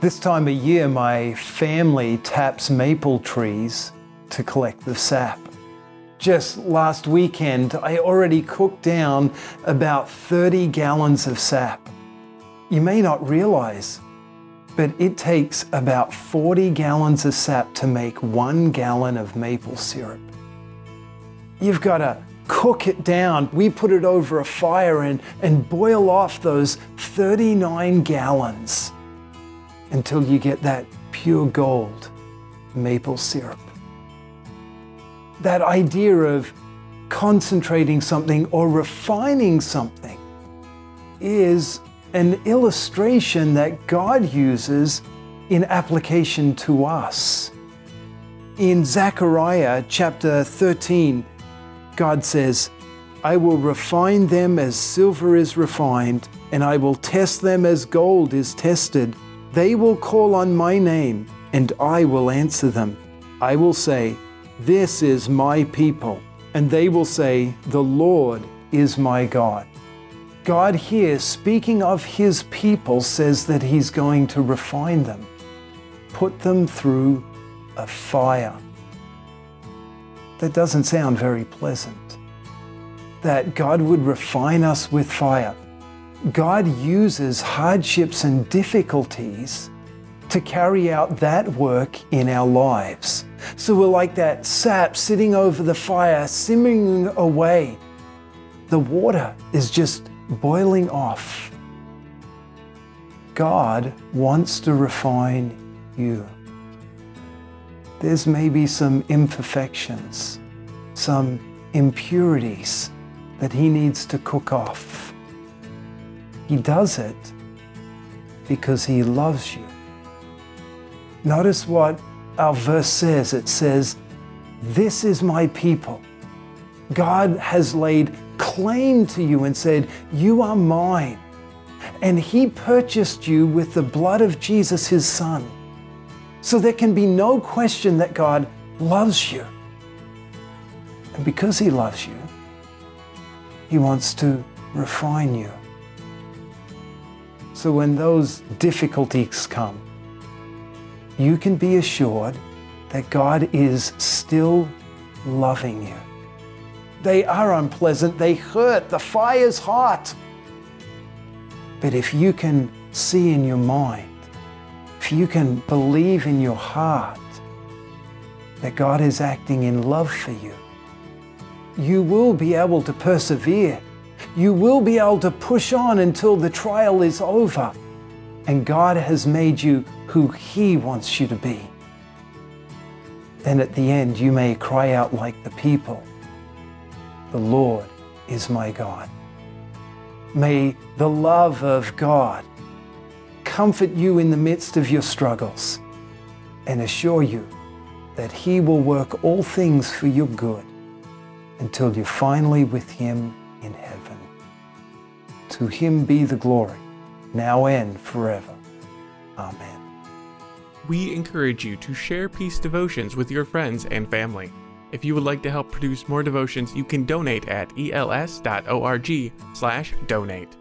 This time of year, my family taps maple trees to collect the sap. Just last weekend, I already cooked down about 30 gallons of sap. You may not realize, but it takes about 40 gallons of sap to make one gallon of maple syrup. You've got to cook it down. We put it over a fire and, and boil off those 39 gallons until you get that pure gold maple syrup. That idea of concentrating something or refining something is an illustration that God uses in application to us. In Zechariah chapter 13, God says, I will refine them as silver is refined, and I will test them as gold is tested. They will call on my name, and I will answer them. I will say, This is my people. And they will say, The Lord is my God. God here, speaking of his people, says that he's going to refine them, put them through a fire. That doesn't sound very pleasant. That God would refine us with fire. God uses hardships and difficulties to carry out that work in our lives. So we're like that sap sitting over the fire, simmering away. The water is just boiling off. God wants to refine you. There's maybe some imperfections, some impurities that He needs to cook off. He does it because He loves you. Notice what our verse says it says, This is my people. God has laid claim to you and said, You are mine. And He purchased you with the blood of Jesus, His Son. So there can be no question that God loves you. And because He loves you, He wants to refine you. So when those difficulties come, you can be assured that God is still loving you. They are unpleasant, they hurt, the fire's hot. But if you can see in your mind, if you can believe in your heart that God is acting in love for you, you will be able to persevere. You will be able to push on until the trial is over and God has made you who He wants you to be. Then at the end, you may cry out like the people The Lord is my God. May the love of God comfort you in the midst of your struggles and assure you that He will work all things for your good until you're finally with Him in heaven. To Him be the glory, now and forever. Amen. We encourage you to share peace devotions with your friends and family. If you would like to help produce more devotions, you can donate at els.org/donate.